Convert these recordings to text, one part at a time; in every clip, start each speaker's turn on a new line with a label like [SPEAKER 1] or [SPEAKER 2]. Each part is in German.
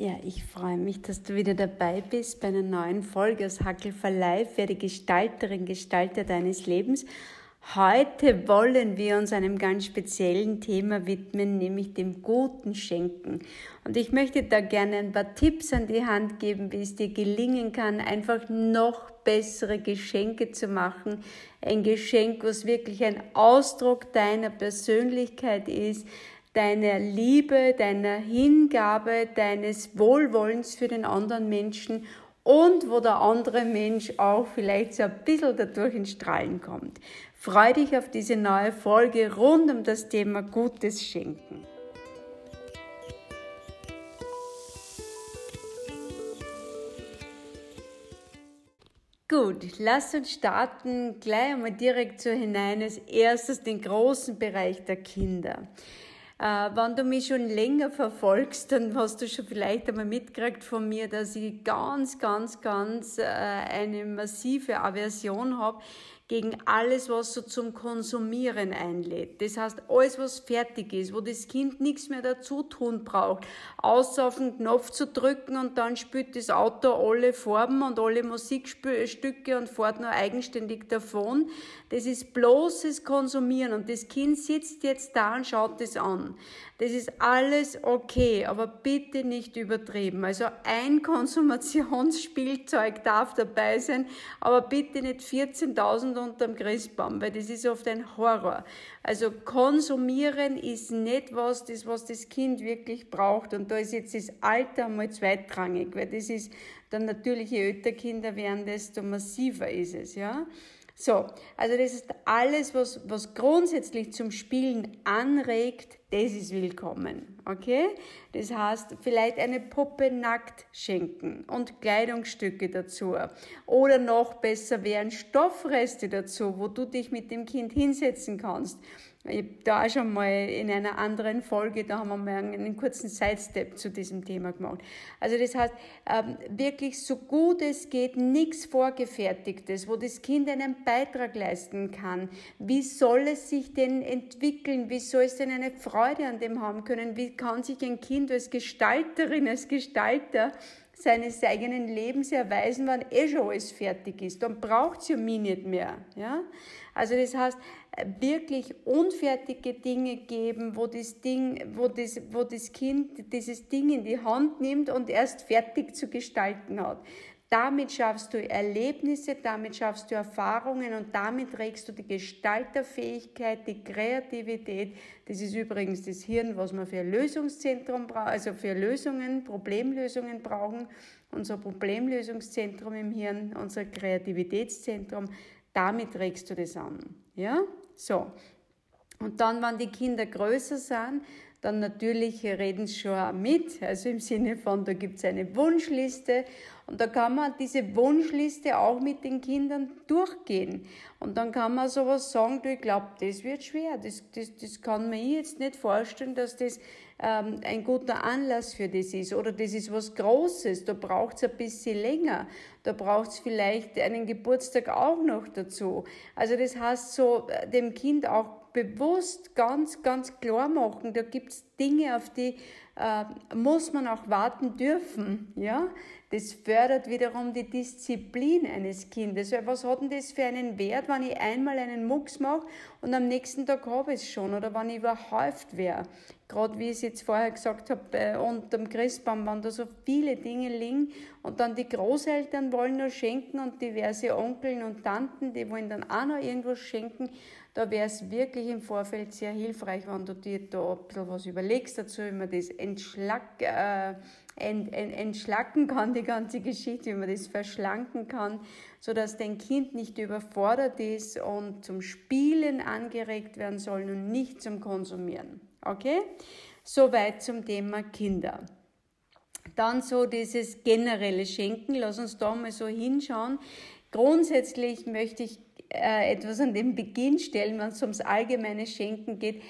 [SPEAKER 1] Ja, ich freue mich, dass du wieder dabei bist bei einer neuen Folge aus Hackel for Life. Werde Gestalterin, Gestalter deines Lebens. Heute wollen wir uns einem ganz speziellen Thema widmen, nämlich dem guten Schenken. Und ich möchte da gerne ein paar Tipps an die Hand geben, wie es dir gelingen kann, einfach noch bessere Geschenke zu machen. Ein Geschenk, was wirklich ein Ausdruck deiner Persönlichkeit ist, deiner Liebe, deiner Hingabe, deines Wohlwollens für den anderen Menschen und wo der andere Mensch auch vielleicht so ein bisschen dadurch ins Strahlen kommt. Freu dich auf diese neue Folge rund um das Thema Gutes Schenken. Gut, lass uns starten gleich einmal direkt so hinein als erstes den großen Bereich der Kinder. Äh, wenn du mich schon länger verfolgst, dann hast du schon vielleicht einmal mitgekriegt von mir, dass ich ganz, ganz, ganz äh, eine massive Aversion habe gegen alles, was so zum Konsumieren einlädt. Das heißt, alles, was fertig ist, wo das Kind nichts mehr dazu tun braucht, außer auf den Knopf zu drücken und dann spielt das Auto alle Farben und alle Musikstücke und fährt nur eigenständig davon. Das ist bloßes Konsumieren und das Kind sitzt jetzt da und schaut das an. Das ist alles okay, aber bitte nicht übertrieben. Also ein Konsumationsspielzeug darf dabei sein, aber bitte nicht 14.000 unterm Christbaum, weil das ist oft ein Horror. Also konsumieren ist nicht was, das was das Kind wirklich braucht und da ist jetzt das Alter einmal zweitrangig, weil das ist dann natürlich, je älter Kinder werden, desto massiver ist es, ja. So, also das ist alles, was, was grundsätzlich zum Spielen anregt, das ist willkommen. Okay? Das heißt, vielleicht eine Puppe nackt schenken und Kleidungsstücke dazu. Oder noch besser wären Stoffreste dazu, wo du dich mit dem Kind hinsetzen kannst ich habe da auch schon mal in einer anderen Folge, da haben wir mal einen kurzen Sidestep zu diesem Thema gemacht. Also das heißt, ähm, wirklich so gut es geht, nichts Vorgefertigtes, wo das Kind einen Beitrag leisten kann. Wie soll es sich denn entwickeln? Wie soll es denn eine Freude an dem haben können? Wie kann sich ein Kind als Gestalterin, als Gestalter seines eigenen Lebens erweisen, wenn eh schon alles fertig ist. Dann braucht es ja mich nicht mehr. Ja? Also das heißt, wirklich unfertige Dinge geben, wo das Ding, wo das, wo das Kind dieses Ding in die Hand nimmt und erst fertig zu gestalten hat. Damit schaffst du Erlebnisse, damit schaffst du Erfahrungen und damit trägst du die Gestalterfähigkeit, die Kreativität. Das ist übrigens das Hirn, was wir für Lösungszentrum brauchen, also für Lösungen, Problemlösungen brauchen. Unser Problemlösungszentrum im Hirn, unser Kreativitätszentrum, damit trägst du das an. Ja? So. Und dann, wenn die Kinder größer sind, dann natürlich reden sie schon mit, also im Sinne von, da gibt es eine Wunschliste. Und da kann man diese Wunschliste auch mit den Kindern durchgehen. Und dann kann man sowas sagen, du, ich glaube, das wird schwer, das, das, das kann man jetzt nicht vorstellen, dass das ähm, ein guter Anlass für das ist. Oder das ist was Großes, da braucht es ein bisschen länger, da braucht es vielleicht einen Geburtstag auch noch dazu. Also das heißt so, äh, dem Kind auch bewusst ganz, ganz klar machen, da gibt es Dinge, auf die äh, muss man auch warten dürfen. Ja? Das fördert wiederum die Disziplin eines Kindes. Was hat denn das für einen Wert, wenn ich einmal einen Mucks mache und am nächsten Tag habe ich es schon oder wenn ich überhäuft wäre? Gerade wie ich es jetzt vorher gesagt habe, äh, unterm Christbaum, wenn da so viele Dinge liegen und dann die Großeltern wollen nur schenken und diverse Onkeln und Tanten, die wollen dann auch noch irgendwas schenken da wäre es wirklich im Vorfeld sehr hilfreich, wenn du dir da ein bisschen was überlegst dazu, wie man das entschlack, äh, ent, ent, entschlacken kann, die ganze Geschichte, wie man das verschlanken kann, sodass dein Kind nicht überfordert ist und zum Spielen angeregt werden soll und nicht zum Konsumieren. Okay? Soweit zum Thema Kinder. Dann so dieses generelle Schenken. Lass uns da mal so hinschauen. Grundsätzlich möchte ich äh, etwas an den Beginn stellen, wenn es ums allgemeine Schenken geht.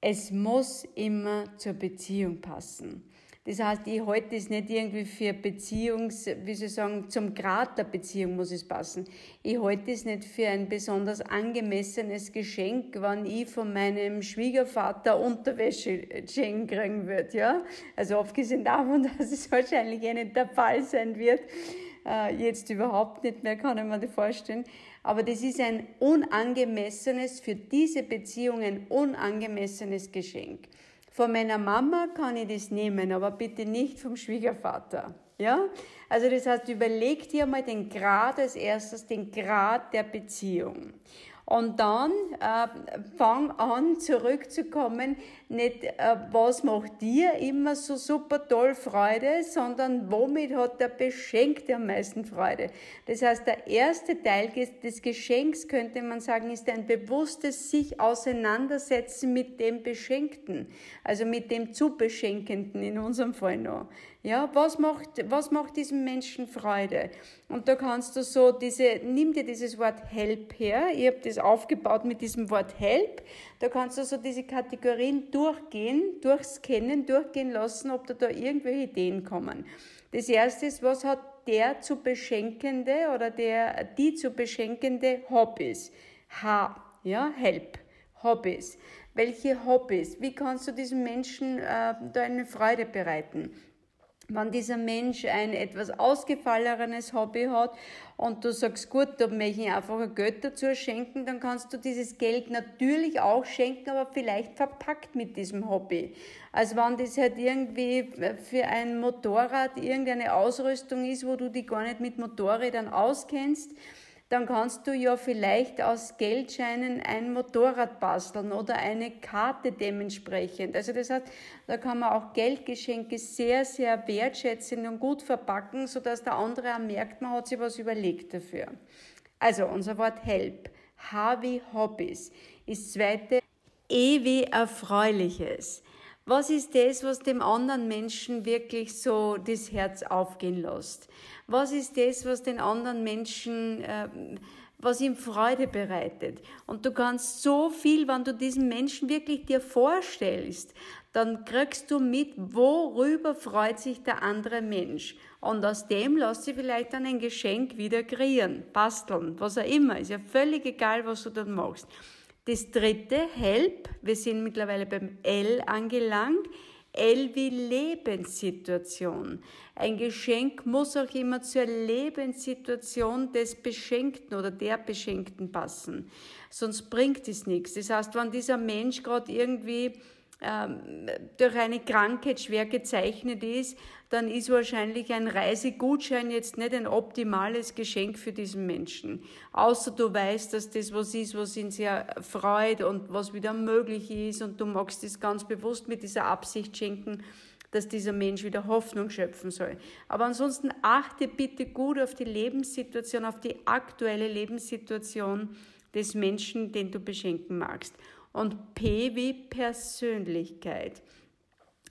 [SPEAKER 1] Es muss immer zur Beziehung passen. Das heißt, ich halte es nicht irgendwie für Beziehungs, wie soll ich sagen, zum Grad der Beziehung muss es passen. Ich halte es nicht für ein besonders angemessenes Geschenk, wenn ich von meinem Schwiegervater Unterwäsche schenken kriegen würde, ja. Also abgesehen davon, dass es wahrscheinlich eh nicht der Fall sein wird, äh, jetzt überhaupt nicht mehr, kann ich mir das vorstellen. Aber das ist ein unangemessenes, für diese Beziehung ein unangemessenes Geschenk. Von meiner Mama kann ich das nehmen, aber bitte nicht vom Schwiegervater. Ja? Also das heißt, überleg dir mal den Grad als erstes, den Grad der Beziehung. Und dann äh, fang an, zurückzukommen, nicht äh, was macht dir immer so super toll Freude, sondern womit hat der Beschenkte am meisten Freude. Das heißt, der erste Teil des Geschenks, könnte man sagen, ist ein bewusstes sich auseinandersetzen mit dem Beschenkten, also mit dem zu Beschenkenden in unserem Fall noch. Ja, was macht, was macht diesem Menschen Freude? Und da kannst du so diese, nimm dir dieses Wort Help her. Ich habe das aufgebaut mit diesem Wort Help. Da kannst du so diese Kategorien durchgehen, durchscannen, durchgehen lassen, ob da da irgendwelche Ideen kommen. Das erste ist, was hat der zu beschenkende oder der, die zu beschenkende Hobbys? H, ja, Help. Hobbys. Welche Hobbys? Wie kannst du diesem Menschen äh, da eine Freude bereiten? Wenn dieser Mensch ein etwas ausgefalleneres Hobby hat und du sagst, gut, da möchte ich einfach ein Geld dazu schenken, dann kannst du dieses Geld natürlich auch schenken, aber vielleicht verpackt mit diesem Hobby. Also wenn das halt irgendwie für ein Motorrad irgendeine Ausrüstung ist, wo du dich gar nicht mit Motorrädern auskennst, dann kannst du ja vielleicht aus Geldscheinen ein Motorrad basteln oder eine Karte dementsprechend. Also das heißt, da kann man auch Geldgeschenke sehr, sehr wertschätzen und gut verpacken, sodass der andere auch merkt, man hat sich was überlegt dafür. Also unser Wort Help, H wie Hobbys, ist zweite E wie Erfreuliches. Was ist das, was dem anderen Menschen wirklich so das Herz aufgehen lässt? Was ist das, was den anderen Menschen, äh, was ihm Freude bereitet? Und du kannst so viel, wenn du diesen Menschen wirklich dir vorstellst, dann kriegst du mit, worüber freut sich der andere Mensch. Und aus dem lässt sich vielleicht dann ein Geschenk wieder kreieren, basteln, was auch immer. Ist ja völlig egal, was du dann machst. Das dritte, Help, wir sind mittlerweile beim L angelangt. L wie Lebenssituation. Ein Geschenk muss auch immer zur Lebenssituation des Beschenkten oder der Beschenkten passen. Sonst bringt es nichts. Das heißt, wenn dieser Mensch gerade irgendwie durch eine Krankheit schwer gezeichnet ist, dann ist wahrscheinlich ein Reisegutschein jetzt nicht ein optimales Geschenk für diesen Menschen. Außer du weißt, dass das was ist, was ihn sehr freut und was wieder möglich ist und du magst es ganz bewusst mit dieser Absicht schenken, dass dieser Mensch wieder Hoffnung schöpfen soll. Aber ansonsten achte bitte gut auf die Lebenssituation, auf die aktuelle Lebenssituation des Menschen, den du beschenken magst und P wie Persönlichkeit.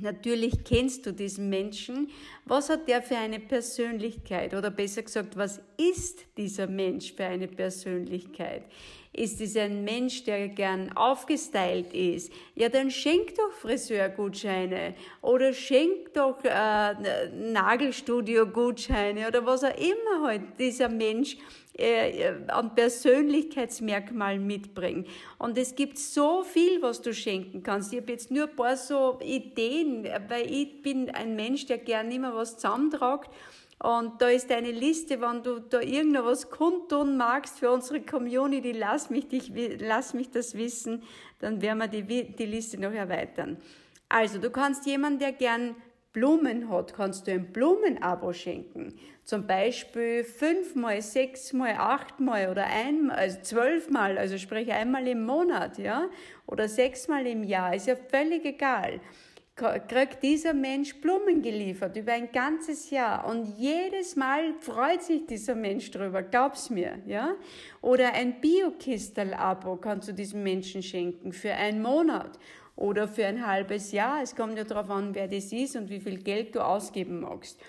[SPEAKER 1] Natürlich kennst du diesen Menschen. Was hat der für eine Persönlichkeit? Oder besser gesagt, was ist dieser Mensch für eine Persönlichkeit? Ist es ein Mensch, der gern aufgestylt ist? Ja, dann schenk doch Friseurgutscheine oder schenk doch äh, Nagelstudio-Gutscheine oder was auch immer halt dieser Mensch äh, an Persönlichkeitsmerkmalen mitbringen. Und es gibt so viel, was du schenken kannst. Ich habe jetzt nur ein paar so Ideen, weil ich bin ein Mensch, der gern immer was zusammentragt. Und da ist eine Liste, wenn du da irgendwas kundtun magst für unsere Community, lass mich, dich, lass mich das wissen, dann werden wir die, die Liste noch erweitern. Also, du kannst jemanden, der gern Blumen hat, kannst du ein Blumenabo schenken. Zum Beispiel fünfmal, sechsmal, achtmal oder einmal, also zwölfmal, also sprich einmal im Monat, ja, oder sechsmal im Jahr, ist ja völlig egal. Kriegt dieser Mensch Blumen geliefert über ein ganzes Jahr und jedes Mal freut sich dieser Mensch drüber, glaub's mir, ja. Oder ein Biokistel-Abo kannst du diesem Menschen schenken für einen Monat oder für ein halbes Jahr. Es kommt ja darauf an, wer das ist und wie viel Geld du ausgeben magst.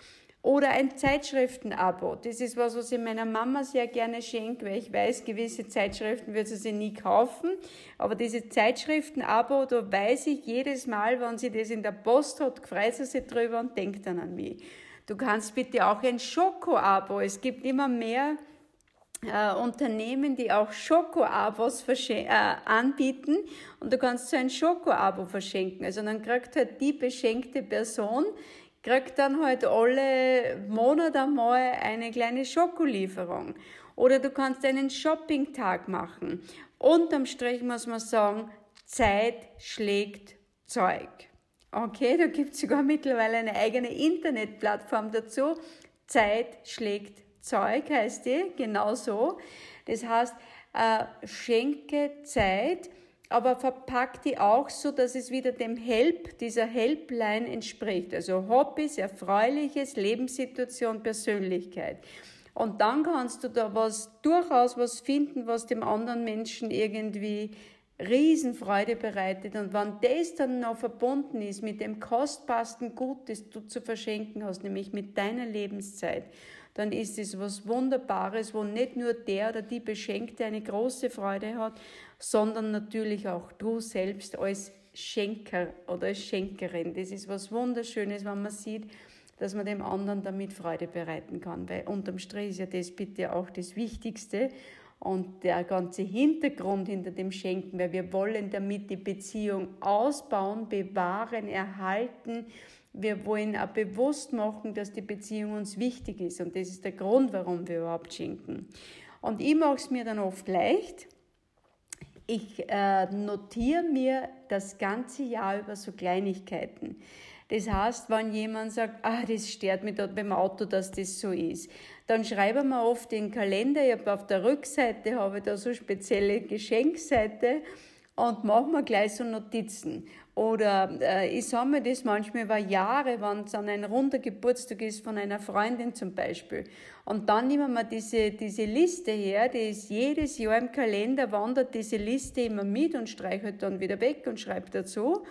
[SPEAKER 1] Oder ein Zeitschriftenabo. Das ist was, was ich meiner Mama sehr gerne schenke, weil ich weiß, gewisse Zeitschriften wird sie nie kaufen. Aber diese Zeitschriftenabo, da weiß ich jedes Mal, wenn sie das in der Post hat, freut sie sich drüber und denkt dann an mich. Du kannst bitte auch ein Schoko-Abo. Es gibt immer mehr äh, Unternehmen, die auch Schoko-Abos äh, anbieten und du kannst so ein Schoko-Abo verschenken. Also dann kriegt halt die beschenkte Person kriegt dann halt alle Monate einmal eine kleine Schokolieferung. Oder du kannst einen Shopping-Tag machen. Unterm Strich muss man sagen, Zeit schlägt Zeug. Okay, da gibt es sogar mittlerweile eine eigene Internetplattform dazu. Zeit schlägt Zeug heißt die, genau so. Das heißt, äh, schenke Zeit aber verpackt die auch so, dass es wieder dem Help, dieser Helpline entspricht. Also Hobbys, Erfreuliches, Lebenssituation, Persönlichkeit. Und dann kannst du da was, durchaus was finden, was dem anderen Menschen irgendwie Riesenfreude bereitet. Und wenn das dann noch verbunden ist mit dem kostbarsten Gut, das du zu verschenken hast, nämlich mit deiner Lebenszeit, dann ist es was Wunderbares, wo nicht nur der oder die Beschenkte eine große Freude hat, sondern natürlich auch du selbst als Schenker oder als Schenkerin. Das ist was Wunderschönes, wenn man sieht, dass man dem anderen damit Freude bereiten kann, weil unterm Strich ist ja das bitte auch das Wichtigste und der ganze Hintergrund hinter dem Schenken, weil wir wollen damit die Beziehung ausbauen, bewahren, erhalten, wir wollen auch bewusst machen, dass die Beziehung uns wichtig ist. Und das ist der Grund, warum wir überhaupt schenken. Und ich mache es mir dann oft leicht. Ich äh, notiere mir das ganze Jahr über so Kleinigkeiten. Das heißt, wenn jemand sagt, ah, das stört mich dort beim Auto, dass das so ist, dann schreiben wir oft den Kalender. Ich habe auf der Rückseite habe ich da so spezielle Geschenkseite und machen wir gleich so Notizen. Oder äh, ich sage mir das manchmal über Jahre, wenn es an ein runder Geburtstag ist von einer Freundin zum Beispiel. Und dann nehmen wir diese, diese Liste her, die ist jedes Jahr im Kalender, wandert diese Liste immer mit und streicht dann wieder weg und schreibt dazu.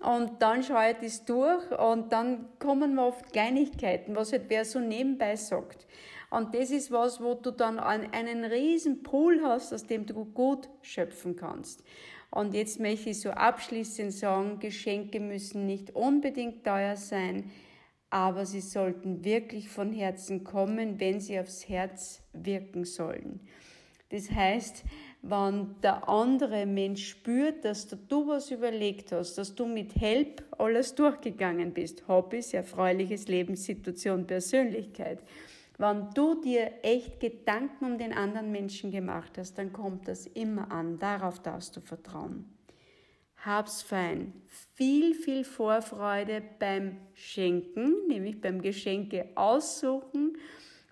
[SPEAKER 1] Und dann schaue ich das durch und dann kommen wir oft Kleinigkeiten, was halt wer so nebenbei sagt. Und das ist was, wo du dann einen riesen Pool hast, aus dem du gut schöpfen kannst. Und jetzt möchte ich so abschließend sagen, Geschenke müssen nicht unbedingt teuer sein, aber sie sollten wirklich von Herzen kommen, wenn sie aufs Herz wirken sollen. Das heißt, wenn der andere Mensch spürt, dass du was überlegt hast, dass du mit Help alles durchgegangen bist, Hobbys, erfreuliches Lebenssituation, Persönlichkeit, wenn du dir echt Gedanken um den anderen Menschen gemacht hast, dann kommt das immer an. Darauf darfst du vertrauen. Hab's fein. Viel, viel Vorfreude beim Schenken, nämlich beim Geschenke aussuchen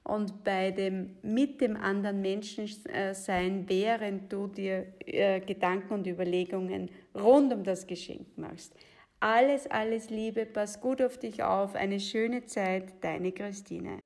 [SPEAKER 1] und bei dem mit dem anderen Menschen äh, sein, während du dir äh, Gedanken und Überlegungen rund um das Geschenk machst. Alles, alles Liebe, pass gut auf dich auf, eine schöne Zeit, deine Christine.